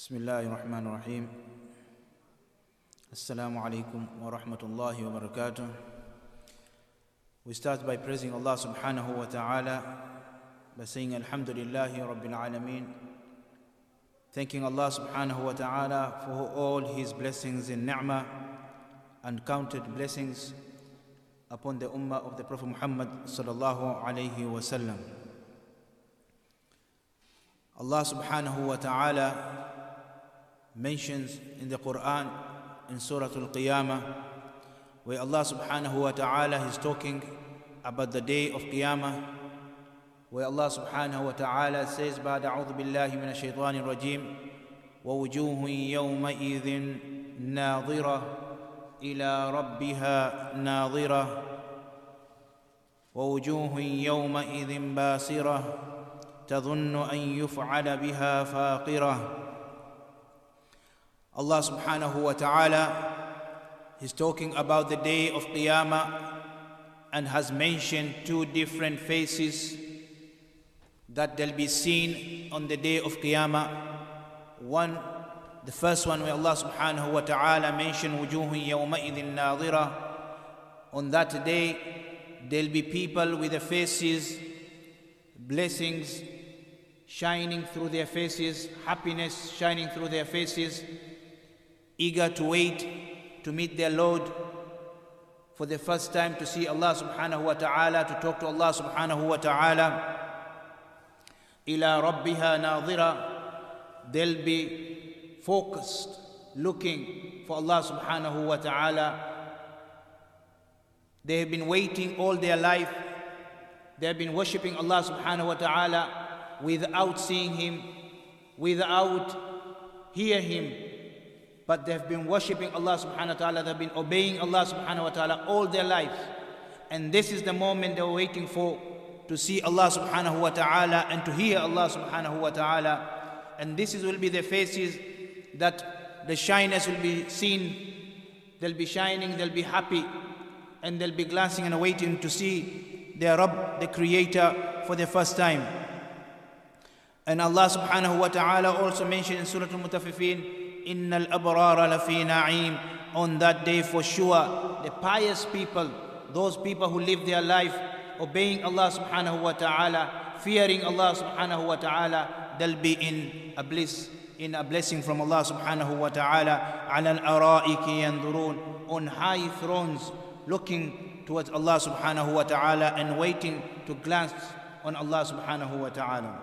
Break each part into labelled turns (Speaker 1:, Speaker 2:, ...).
Speaker 1: بسم الله الرحمن الرحيم السلام عليكم ورحمة الله وبركاته We start by praising Allah subhanahu wa ta'ala by saying Alhamdulillahi Rabbil Alameen thanking Allah subhanahu wa ta'ala for all his blessings in ni'mah uncounted blessings upon the ummah of the Prophet Muhammad sallallahu alayhi wa sallam Allah subhanahu wa ta'ala mentions in the Quran in Surah Al-Qiyamah where Allah subhanahu wa ta'ala is talking about the day of Qiyamah where Allah subhanahu wa ta'ala says بعد أعوذ بالله من الشيطان الرجيم ووجوه يومئذ ناظرة إلى ربها ناظرة ووجوه يومئذ باسرة تظن أن يفعل بها فاقرة Allah subhanahu wa ta'ala is talking about the day of Qiyamah and has mentioned two different faces that they'll be seen on the day of Qiyamah. One, the first one where Allah subhanahu wa ta'ala mentioned wujuhu yawma'idhin nadhira. On that day, there'll be people with their faces, blessings shining through their faces, happiness shining through their faces, eager to wait to meet their Lord for the first time to see Allah subhanahu wa ta'ala, to talk to Allah subhanahu wa ta'ala. Ila rabbiha nadhira, they'll be focused, looking for Allah subhanahu wa ta'ala. They have been waiting all their life. They have been worshipping Allah subhanahu wa ta'ala without seeing Him, without hear Him, but they have been worshipping Allah subhanahu wa ta'ala, they've been obeying Allah subhanahu wa ta'ala all their lives. And this is the moment they were waiting for to see Allah subhanahu wa ta'ala and to hear Allah subhanahu wa ta'ala. And this is, will be the faces that the shyness will be seen, they'll be shining, they'll be happy, and they'll be glancing and waiting to see their Rabb, the Creator, for the first time. And Allah subhanahu wa ta'ala also mentioned in Surah Al-Mutaffifin, on that day for sure, the pious people, those people who live their life obeying Allah subhanahu wa ta'ala, fearing Allah subhanahu wa ta'ala, they'll be in a bliss, in a blessing from Allah subhanahu wa ta'ala. على al-ara'iki. On high thrones, looking towards Allah subhanahu wa ta'ala and waiting to glance on Allah subhanahu wa ta'ala.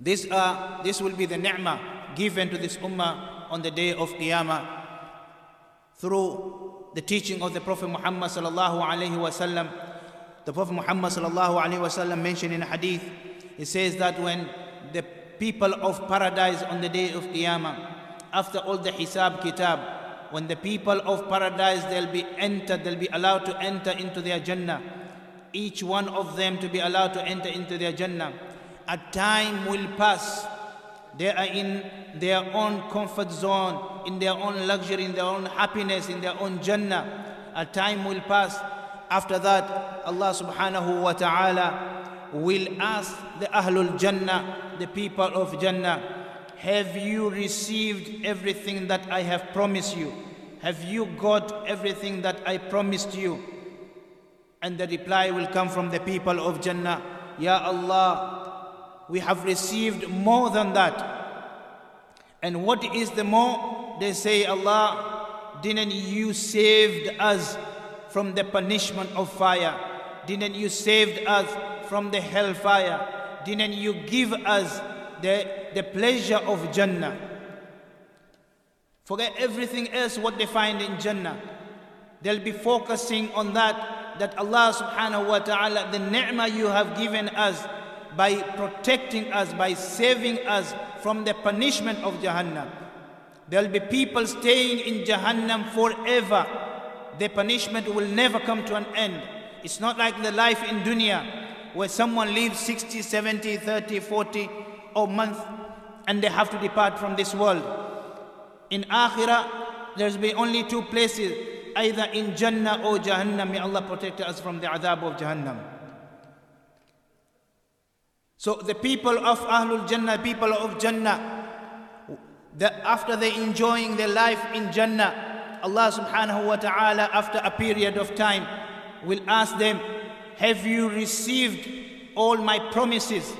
Speaker 1: This are, this will be the ni'mah given to this ummah on the day of Qiyamah through the teaching of the Prophet Muhammad sallallahu alaihi wasallam. The Prophet Muhammad sallallahu alaihi wasallam mentioned in a hadith, he says that when the people of paradise on the day of Qiyamah, after all the hisab kitab, when the people of paradise they'll be entered, they'll be allowed to enter into their Jannah. Each one of them to be allowed to enter into their Jannah. A time will pass they are in their own comfort zone, in their own luxury, in their own happiness, in their own Jannah. A time will pass. After that, Allah subhanahu wa ta'ala will ask the Ahlul Jannah, the people of Jannah, have you received everything that I have promised you? Have you got everything that I promised you? And the reply will come from the people of Jannah, Ya Allah, we have received more than that. And what is the more? They say, Allah, didn't you saved us from the punishment of fire? Didn't you saved us from the hellfire? Didn't you give us the, the pleasure of Jannah? Forget everything else what they find in Jannah. They'll be focusing on that, that Allah subhanahu wa ta'ala, the ni'mah you have given us, by protecting us, by saving us from the punishment of Jahannam. There'll be people staying in Jahannam forever. The punishment will never come to an end. It's not like the life in dunya where someone lives 60, 70, 30, 40 or month and they have to depart from this world. In Akhirah, there's be only two places, either in Jannah or Jahannam. May Allah protect us from the adhab of Jahannam. So the people of Ahlul Jannah, people of Jannah, after they enjoying their life in Jannah, Allah subhanahu wa ta'ala, after a period of time, will ask them, Have you received all my promises?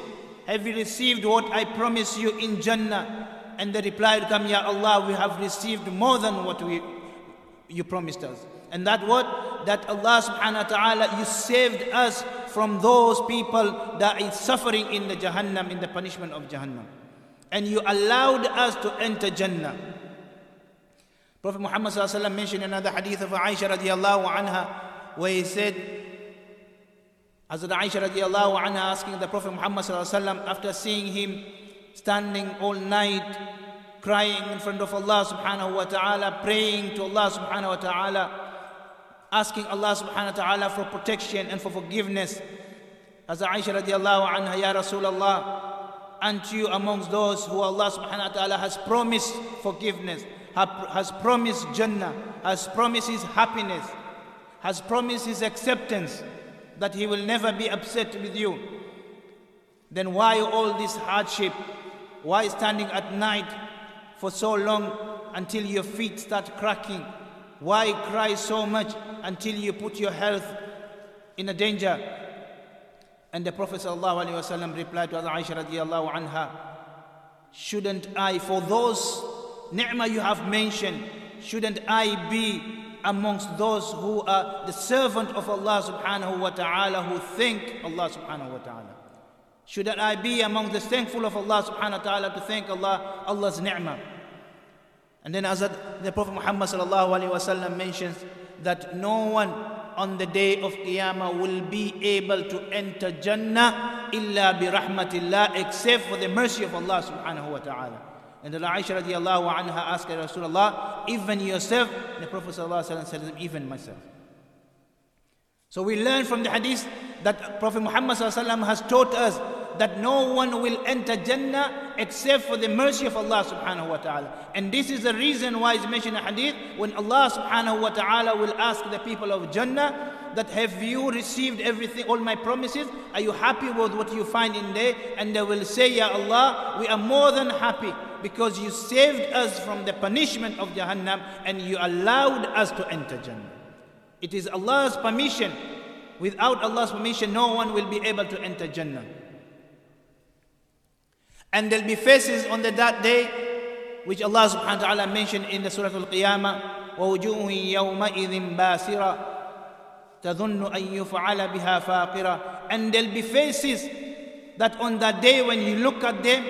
Speaker 1: Have you received what I promised you in Jannah? And the reply will come, Ya Allah, we have received more than what we, you promised us. And that what? That Allah subhanahu wa ta'ala, you saved us from those people that is suffering in the Jahannam, in the punishment of Jahannam. And you allowed us to enter Jannah. Prophet Muhammad mentioned another hadith of Aisha radiallahu anha, where he said, Hazrat Aisha radiallahu anha asking the Prophet Muhammad after seeing him standing all night, crying in front of Allah subhanahu wa ta'ala, praying to Allah subhanahu wa ta'ala, asking Allah subhanahu wa ta'ala for protection and for forgiveness. As Aisha radiallahu anha, Ya Rasulullah, aren't you amongst those who Allah subhanahu wa ta'ala has promised forgiveness, has promised Jannah, has promised His happiness, has promised His acceptance, that He will never be upset with you. Then why all this hardship? Why standing at night for so long until your feet start cracking? Why cry so much until you put your health in a danger? And the Prophet ﷺ replied to Aisha radiallahu anha, Shouldn't I, for those ni'mah you have mentioned, shouldn't I be amongst those who are the servant of Allah subhanahu wa ta'ala who thank Allah subhanahu wa ta'ala? Shouldn't I be among the thankful of Allah subhanahu wa ta'ala to thank Allah, Allah's ni'mah? And then as the Prophet Muhammad sallallahu alayhi wasallam mentions that no one on the day of Qiyamah will be able to enter Jannah illa bi rahmatillah except for the mercy of Allah subhanahu wa ta'ala. And then Aisha radiallahu anha asked Rasulullah, even yourself? The Prophet said, even myself. So we learn from the hadith that Prophet Muhammad has taught us that no one will enter Jannah except for the mercy of Allah subhanahu wa ta'ala. And this is the reason why it's mentioned in hadith when Allah subhanahu wa ta'ala will ask the people of Jannah that have you received everything, all my promises? Are you happy with what you find in there? And they will say, Ya Allah, we are more than happy because you saved us from the punishment of Jahannam and you allowed us to enter Jannah. It is Allah's permission. Without Allah's permission, no one will be able to enter Jannah. And there'll be faces on the, that day, which Allah subhanahu wa ta'ala mentioned in the Surah Al-Qiyamah, وَوُجُوهٍ يَوْمَئِذٍ بَاسِرَةٍ تَظُنُّ أَن يُفْعَلَ بِهَا فَاقِرَةً And there'll be faces that on that day when you look at them,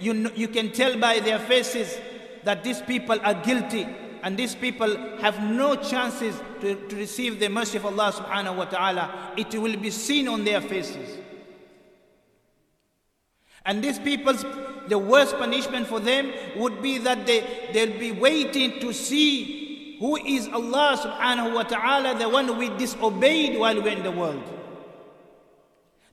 Speaker 1: you, you can tell by their faces that these people are guilty and these people have no chances to, to receive the mercy of Allah subhanahu wa ta'ala, it will be seen on their faces. And these people's, the worst punishment for them would be that they, they'll be waiting to see who is Allah subhanahu wa ta'ala, the one we disobeyed while we're in the world.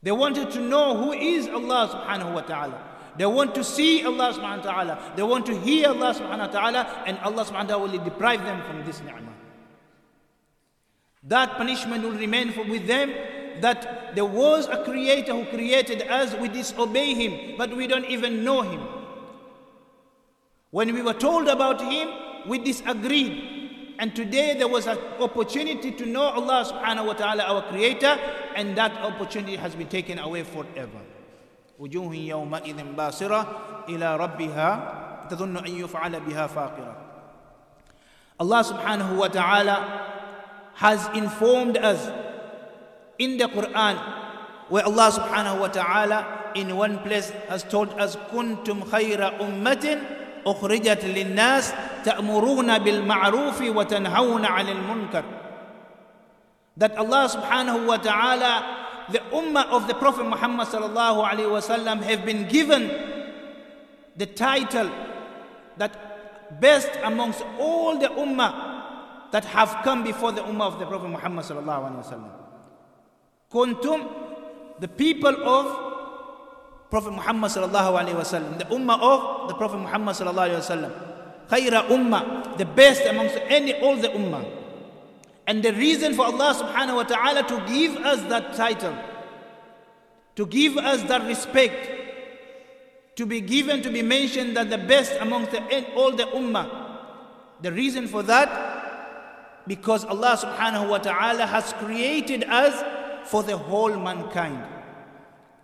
Speaker 1: They wanted to know who is Allah subhanahu wa ta'ala. They want to see Allah subhanahu wa ta'ala. They want to hear Allah subhanahu wa ta'ala and Allah subhanahu wa ta'ala will deprive them from this ni'mah. That punishment will remain with them that there was a creator who created us, we disobey him, but we don't even know him. When we were told about him, we disagreed. And today there was an opportunity to know Allah subhanahu wa ta'ala, our creator, and that opportunity has been taken away forever. وجوه يومئذ باسرة إلى ربها تظن أن يفعل بها فاقرة Allah subhanahu wa ta'ala has informed us in the Quran, where Allah subhanahu wa ta'ala in one place has told us, Kuntum khayra ummatin ukhrijat linnas ta'muruna bil ma'rufi wa tanhawna 'anil munkar. That Allah subhanahu wa ta'ala, the ummah of the Prophet Muhammad sallallahu alayhi wa sallam have been given the title that best amongst all the ummah that have come before the ummah of the Prophet Muhammad sallallahu alayhi wa sallam. Kuntum, the people of Prophet Muhammad sallallahu alaihi wasallam, the ummah of the Prophet Muhammad sallallahu alaihi wasallam. Khaira ummah, the best amongst any all the ummah. And the reason for Allah subhanahu wa ta'ala to give us that title, to give us that respect, to be given, to be mentioned that the best amongst the, all the ummah. The reason for that, because Allah subhanahu wa ta'ala has created us for the whole mankind.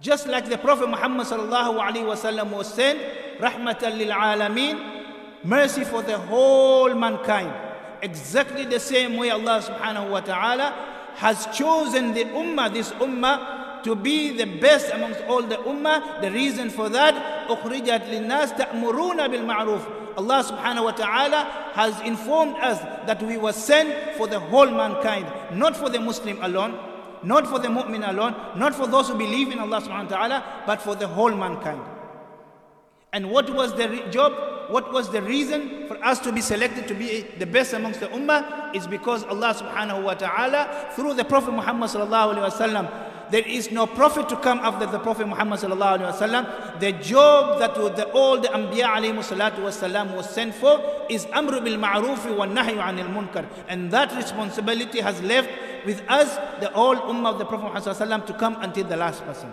Speaker 1: Just like the Prophet Muhammad sallallahu alaihi wasallam was sent, rahmatan lil alameen, mercy for the whole mankind. Exactly the same way Allah subhanahu wa ta'ala has chosen the ummah, this ummah, to be the best amongst all the ummah. The reason for that, أخرجت للناس تأمرون بالمعروف. Allah subhanahu wa ta'ala has informed us that we were sent for the whole mankind, not for the Muslim alone, not for the mu'min alone, not for those who believe in Allah subhanahu wa ta'ala, but for the whole mankind. And what was the job? What was the reason for us to be selected to be the best amongst the ummah? Is because Allah subhanahu wa ta'ala, through the Prophet Muhammad sallallahu alayhi wa sallam, there is no prophet to come after the Prophet Muhammad sallallahu alaihi wasallam. The job that the, all the Anbiya alayhi salatu was sent for is amru bil ma'ruf wa nahyu anil munkar. And that responsibility has left with us, the whole ummah of the Prophet Muhammad to come until the last person.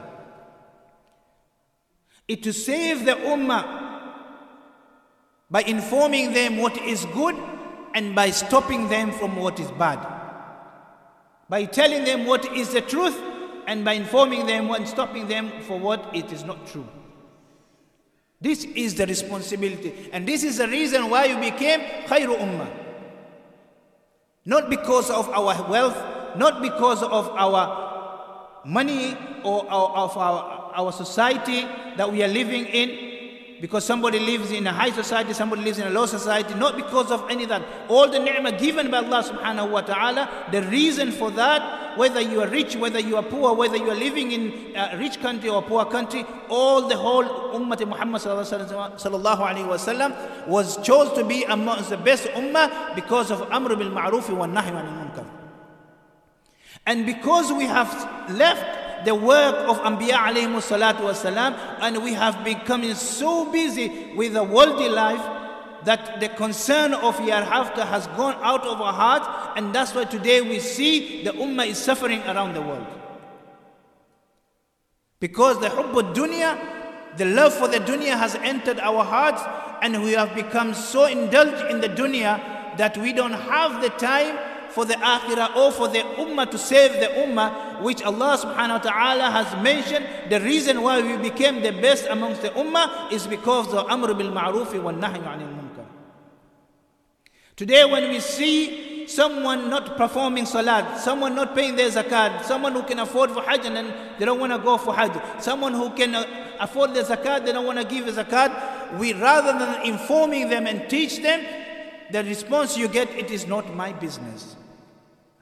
Speaker 1: It to save the ummah by informing them what is good and by stopping them from what is bad. By telling them what is the truth and by informing them and stopping them for what it is not true. This is the responsibility. And this is the reason why you became khairu ummah. Not because of our wealth, not because of our money or of our, our society that we are living in, because somebody lives in a high society, somebody lives in a low society, not because of any of that. All the ni'mah given by Allah subhanahu wa ta'ala, the reason for that, whether you are rich, whether you are poor, whether you are living in a rich country or poor country, all the whole ummah Muhammad sallallahu alayhi wa was chose to be amongst the best ummah because of amr bil ma'ruf wa nahy wa munkar. And because we have left the work of Anbiya alayhi salatu wasalam, and we have become so busy with the worldly life that the concern of hereafter has gone out of our heart, and that's why today we see the ummah is suffering around the world. Because the hubb dunya, the love for the dunya has entered our hearts, and we have become so indulged in the dunya that we don't have the time for the akhirah or for the ummah to save the ummah, which Allah subhanahu wa ta'ala has mentioned. The reason why we became the best amongst the ummah is because of amr bil ma'ruf wa nahy anil munkar. Today when we see someone not performing salat, someone not paying their zakat, someone who can afford for hajj and they don't want to go for hajj, someone who can uh, afford the zakat, they don't want to give the zakat, we rather than informing them and teach them, the response you get, it is not my business.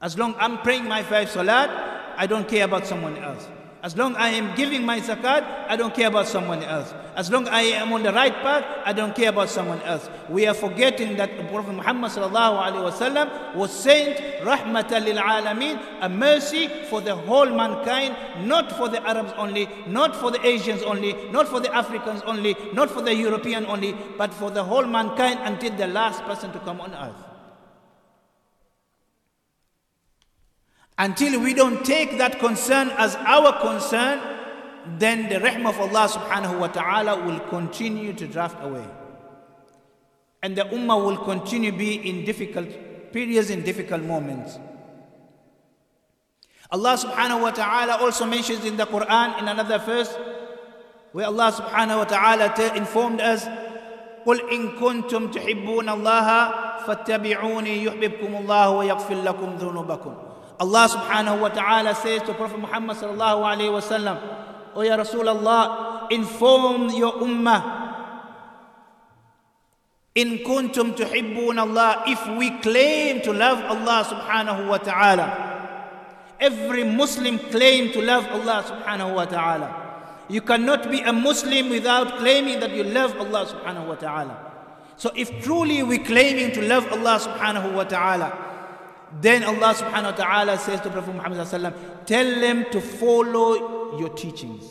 Speaker 1: As long I'm praying my five salat, I don't care about someone else. As long I am giving my zakat, I don't care about someone else. As long I am on the right path, I don't care about someone else. We are forgetting that Prophet Muhammad sallallahu was sent rahmatan lil alameen, a mercy for the whole mankind, not for the Arabs only, not for the Asians only, not for the Africans only, not for the European only, but for the whole mankind until the last person to come on earth. Until we don't take that concern as our concern, then the rahmah of Allah subhanahu wa ta'ala will continue to draft away. And the ummah will continue to be in difficult periods, in difficult moments. Allah subhanahu wa ta'ala also mentions in the Quran in another verse where Allah subhanahu wa ta'ala informed us قل إن كنتم تحبون الله فاتبعوني يحببكم الله ويغفر لكم ذنوبكم Allah subhanahu wa ta'ala says to Prophet Muhammad sallallahu alayhi wa sallam, O Ya Rasulullah, inform your ummah. In kuntum tuhibbun Allah, if we claim to love Allah subhanahu wa ta'ala, every Muslim claim to love Allah subhanahu wa ta'ala. You cannot be a Muslim without claiming that you love Allah subhanahu wa ta'ala. So if truly we claiming to love Allah subhanahu wa ta'ala, then Allah subhanahu wa ta'ala says to Prophet Muhammad tell them to follow your teachings.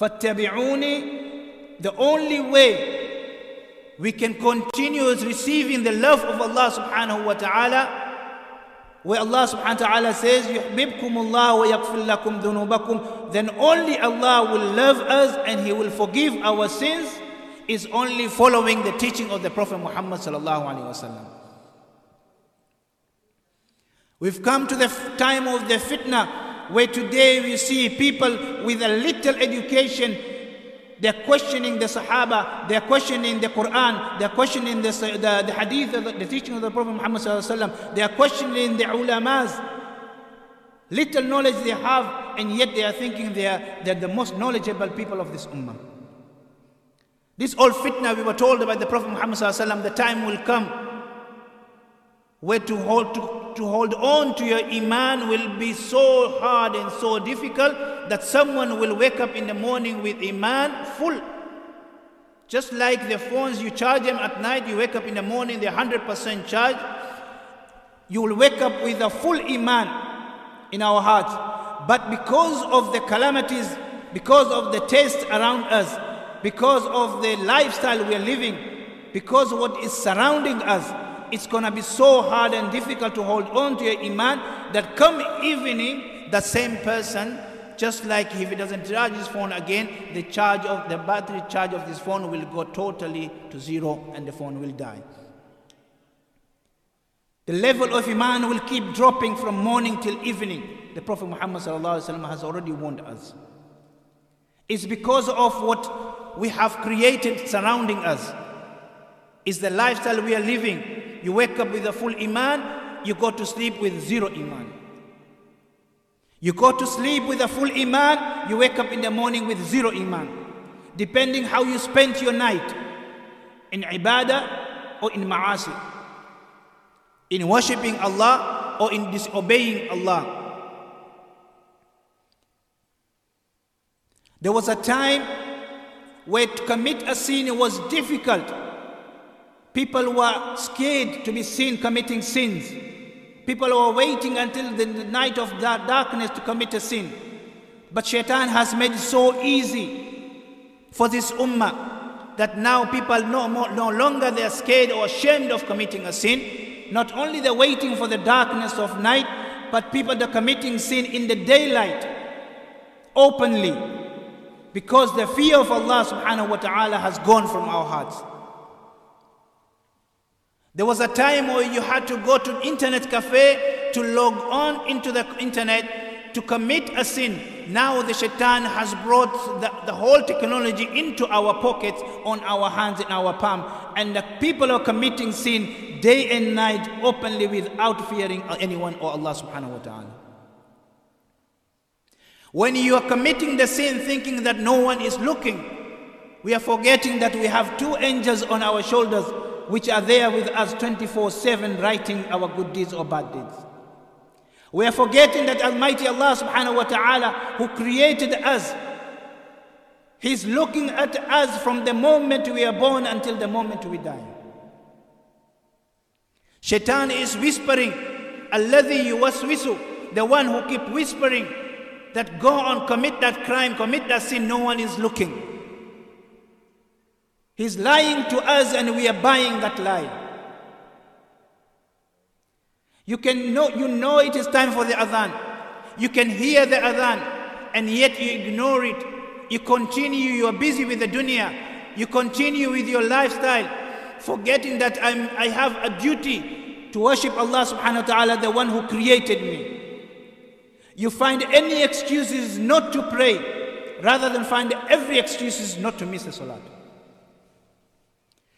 Speaker 1: فَاتَّبِعُونِ The only way we can continue receiving the love of Allah subhanahu wa ta'ala where Allah subhanahu wa ta'ala says, يُحْبِبْكُمُ اللَّهُ وَيَغْفِرْ لَكُمْ ذُنُوبَكُمْ Then only Allah will love us and He will forgive our sins is only following the teaching of the Prophet Muhammad sallallahu alaihi wasallam. We've come to the time of the fitna where today we see people with a little education they're questioning the Sahaba, they're questioning the Quran, they're questioning the, the, the hadith, the, the teaching of the Prophet Muhammad, they are questioning the ulamas. Little knowledge they have, and yet they are thinking they are, they're the most knowledgeable people of this ummah. This old fitna we were told by the Prophet Muhammad, the time will come where to hold, to, to hold on to your iman will be so hard and so difficult that someone will wake up in the morning with iman full. Just like the phones, you charge them at night, you wake up in the morning, they're 100% charged. You will wake up with a full iman in our hearts. But because of the calamities, because of the taste around us, because of the lifestyle we are living, because what is surrounding us, it's going to be so hard and difficult to hold on to your iman that come evening, the same person, just like if he doesn't charge his phone again, the charge of the battery charge of this phone will go totally to zero and the phone will die. The level of iman will keep dropping from morning till evening. The Prophet Muhammad has already warned us. It's because of what we have created surrounding us. It's the lifestyle we are living. You wake up with a full iman, you go to sleep with zero iman. You go to sleep with a full iman, you wake up in the morning with zero iman. Depending how you spent your night in ibadah or in ma'asi. In worshipping Allah or in disobeying Allah. There was a time where to commit a sin was difficult People were scared to be seen committing sins. People were waiting until the night of darkness to commit a sin. But shaitan has made it so easy for this ummah that now people no, more, no longer they are scared or ashamed of committing a sin. Not only they're waiting for the darkness of night, but people are committing sin in the daylight, openly, because the fear of Allah subhanahu wa ta'ala has gone from our hearts. There was a time where you had to go to internet cafe to log on into the internet to commit a sin. Now the shaitan has brought the, the whole technology into our pockets, on our hands, in our palm. And the people are committing sin day and night openly without fearing anyone or Allah subhanahu wa ta'ala. When you are committing the sin thinking that no one is looking, we are forgetting that we have two angels on our shoulders which are there with us 24 7 writing our good deeds or bad deeds. We are forgetting that Almighty Allah subhanahu wa ta'ala who created us, He's looking at us from the moment we are born until the moment we die. Shaitan is whispering, Alladhi yuwaswisu, the one who keep whispering that go on, commit that crime, commit that sin, no one is looking. He's lying to us and we are buying that lie. You can know, you know it is time for the adhan. You can hear the adhan and yet you ignore it. You continue, you are busy with the dunya. You continue with your lifestyle, forgetting that I'm, I have a duty to worship Allah subhanahu wa ta'ala, the one who created me. You find any excuses not to pray rather than find every excuses not to miss the salat.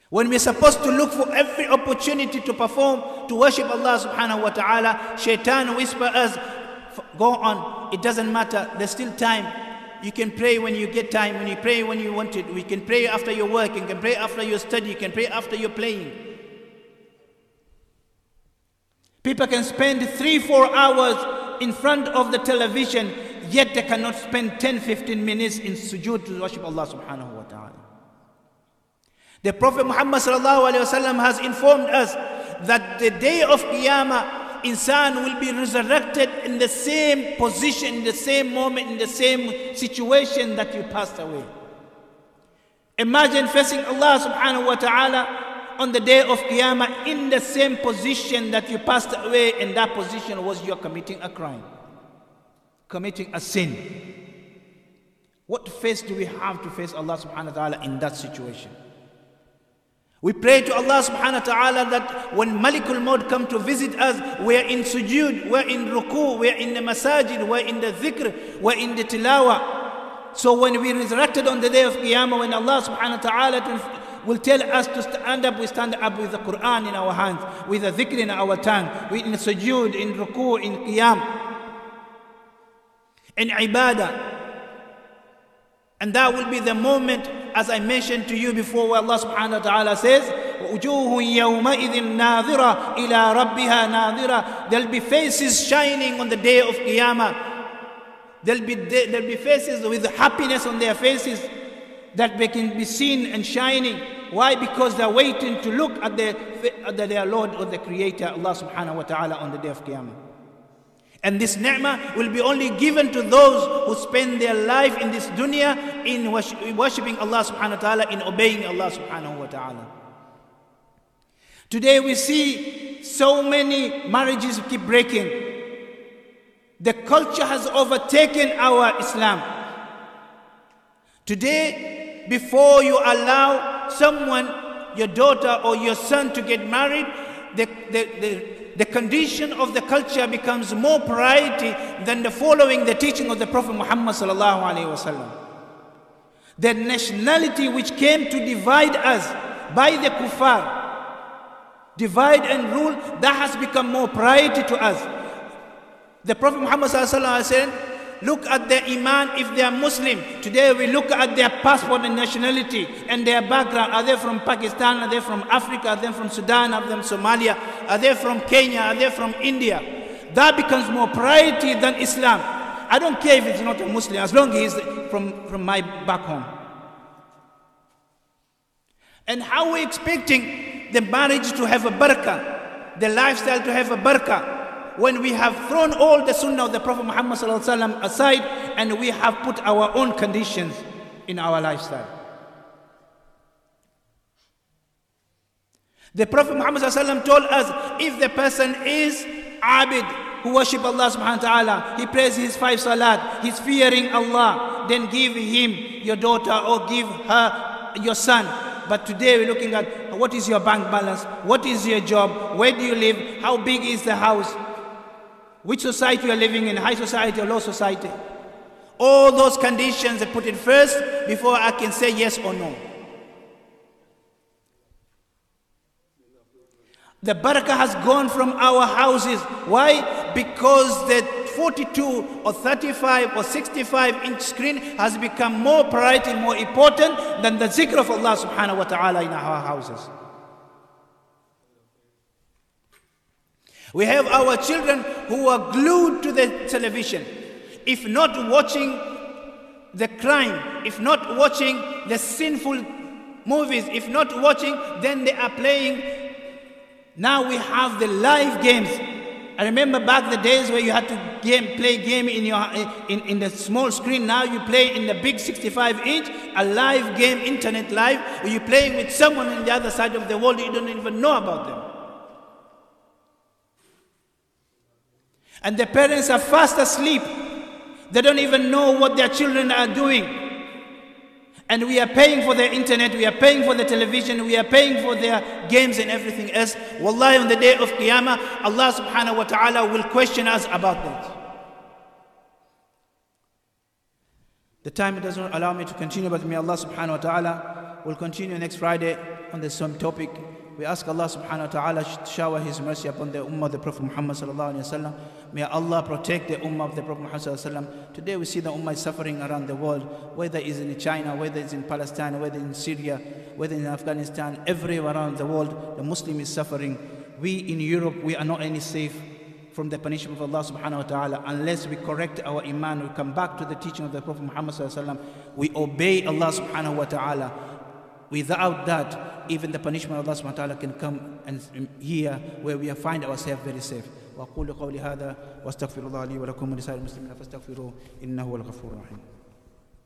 Speaker 1: When we're supposed to look for every opportunity to perform, to worship Allah subhanahu wa ta'ala, shaitan whisper us, go on, it doesn't matter, there's still time. You can pray when you get time, when you pray when you want it. We can pray after your work, you can pray after your study, you can pray after you're playing. People can spend three, four hours in front of the television, yet they cannot spend 10, 15 minutes in sujood to worship Allah subhanahu wa ta'ala. The Prophet Muhammad has informed us that the day of Qiyamah, insan will be resurrected in the same position, in the same moment, in the same situation that you passed away. Imagine facing Allah subhanahu wa ta'ala on the day of Qiyamah in the same position that you passed away, and that position was you're committing a crime, committing a sin. What face do we have to face Allah subhanahu wa ta'ala in that situation? We pray to Allah subhanahu wa ta'ala that when Malikul Maut come to visit us, we're in sujood, we're in ruku, we're in the masajid, we're in the dhikr, we're in the tilawah. So when we resurrected on the day of Qiyamah, when Allah subhanahu wa ta'ala will tell us to stand up, we stand up with the Quran in our hands, with the dhikr in our tongue, we in sujood, in ruku, in qiyam, in ibadah. And that will be the moment, as I mentioned to you before, where Allah subhanahu wa ta'ala says, وَوُجُوهٌ يَوْمَئِذٍ نَاظِرَةٌ إِلَىٰ رَبِّهَا نَاظِرَةٌ There'll be faces shining on the day of Qiyamah. There'll be, there'll be faces with happiness on their faces that they can be seen and shining. Why? Because they're waiting to look at their, at their Lord or the Creator, Allah subhanahu wa ta'ala, on the day of Qiyamah. And this ni'mah will be only given to those who spend their life in this dunya in worshipping Allah subhanahu wa ta'ala, in obeying Allah subhanahu wa ta'ala. Today we see so many marriages keep breaking. The culture has overtaken our Islam. Today, before you allow someone, your daughter or your son to get married, the, the, the the condition of the culture becomes more priority than the following the teaching of the Prophet Muhammad sallallahu. The nationality which came to divide us by the kuffar, divide and rule, that has become more priority to us. The Prophet Muhammad sallallahu said, look at their iman if they are Muslim. Today we look at their passport and nationality and their background. Are they from Pakistan? Are they from Africa? Are they from Sudan? Are they from Somalia? Are they from Kenya? Are they from India? That becomes more priority than Islam. I don't care if it's not a Muslim as long as he's from, from my back home. And how are we expecting the marriage to have a barakah, the lifestyle to have a barakah? When we have thrown all the sunnah of the Prophet Muhammad aside and we have put our own conditions in our lifestyle. The Prophet Muhammad told us if the person is abid, who worship Allah subhanahu wa ta'ala, he prays his five salat, he's fearing Allah, then give him your daughter or give her your son. But today we're looking at what is your bank balance, what is your job, where do you live, how big is the house, which society you are living in, high society or low society. All those conditions are put in first before I can say yes or no. The barakah has gone from our houses. Why? Because the 42 or 35 or 65 inch screen has become more priority, more important than the zikr of Allah subhanahu wa ta'ala in our houses. We have our children who are glued to the television. If not watching the crime, if not watching the sinful movies, if not watching, then they are playing. Now we have the live games. I remember back the days where you had to game, play game in, your, in, in the small screen. Now you play in the big 65 inch, a live game, internet live, you're playing with someone on the other side of the world you don't even know about them. And the parents are fast asleep. They don't even know what their children are doing. And we are paying for their internet, we are paying for the television, we are paying for their games and everything else. Wallahi, on the day of Qiyamah, Allah subhanahu wa ta'ala will question us about that. The time doesn't allow me to continue, but may Allah subhanahu wa ta'ala will continue next Friday on the same topic. We ask Allah subhanahu wa ta'ala to shower His mercy upon the ummah of the Prophet Muhammad sallallahu alayhi wa sallam. May Allah protect the ummah of the Prophet Muhammad sallallahu alayhi wa sallam. Today we see the ummah is suffering around the world, whether it's in China, whether it's in Palestine, whether in Syria, whether in Afghanistan, everywhere around the world, the Muslim is suffering. We in Europe, we are not any safe from the punishment of Allah subhanahu wa ta'ala unless we correct our iman, we come back to the teaching of the Prophet Muhammad sallallahu alayhi wa sallam, we obey Allah subhanahu wa ta'ala. Without that, even the punishment of Allah subhanahu wa ta'ala can come and here where we find ourselves very safe. وأقول قولي هذا واستغفر الله لي ولكم ولسائر المسلمين فاستغفروه إنه هو الغفور الرحيم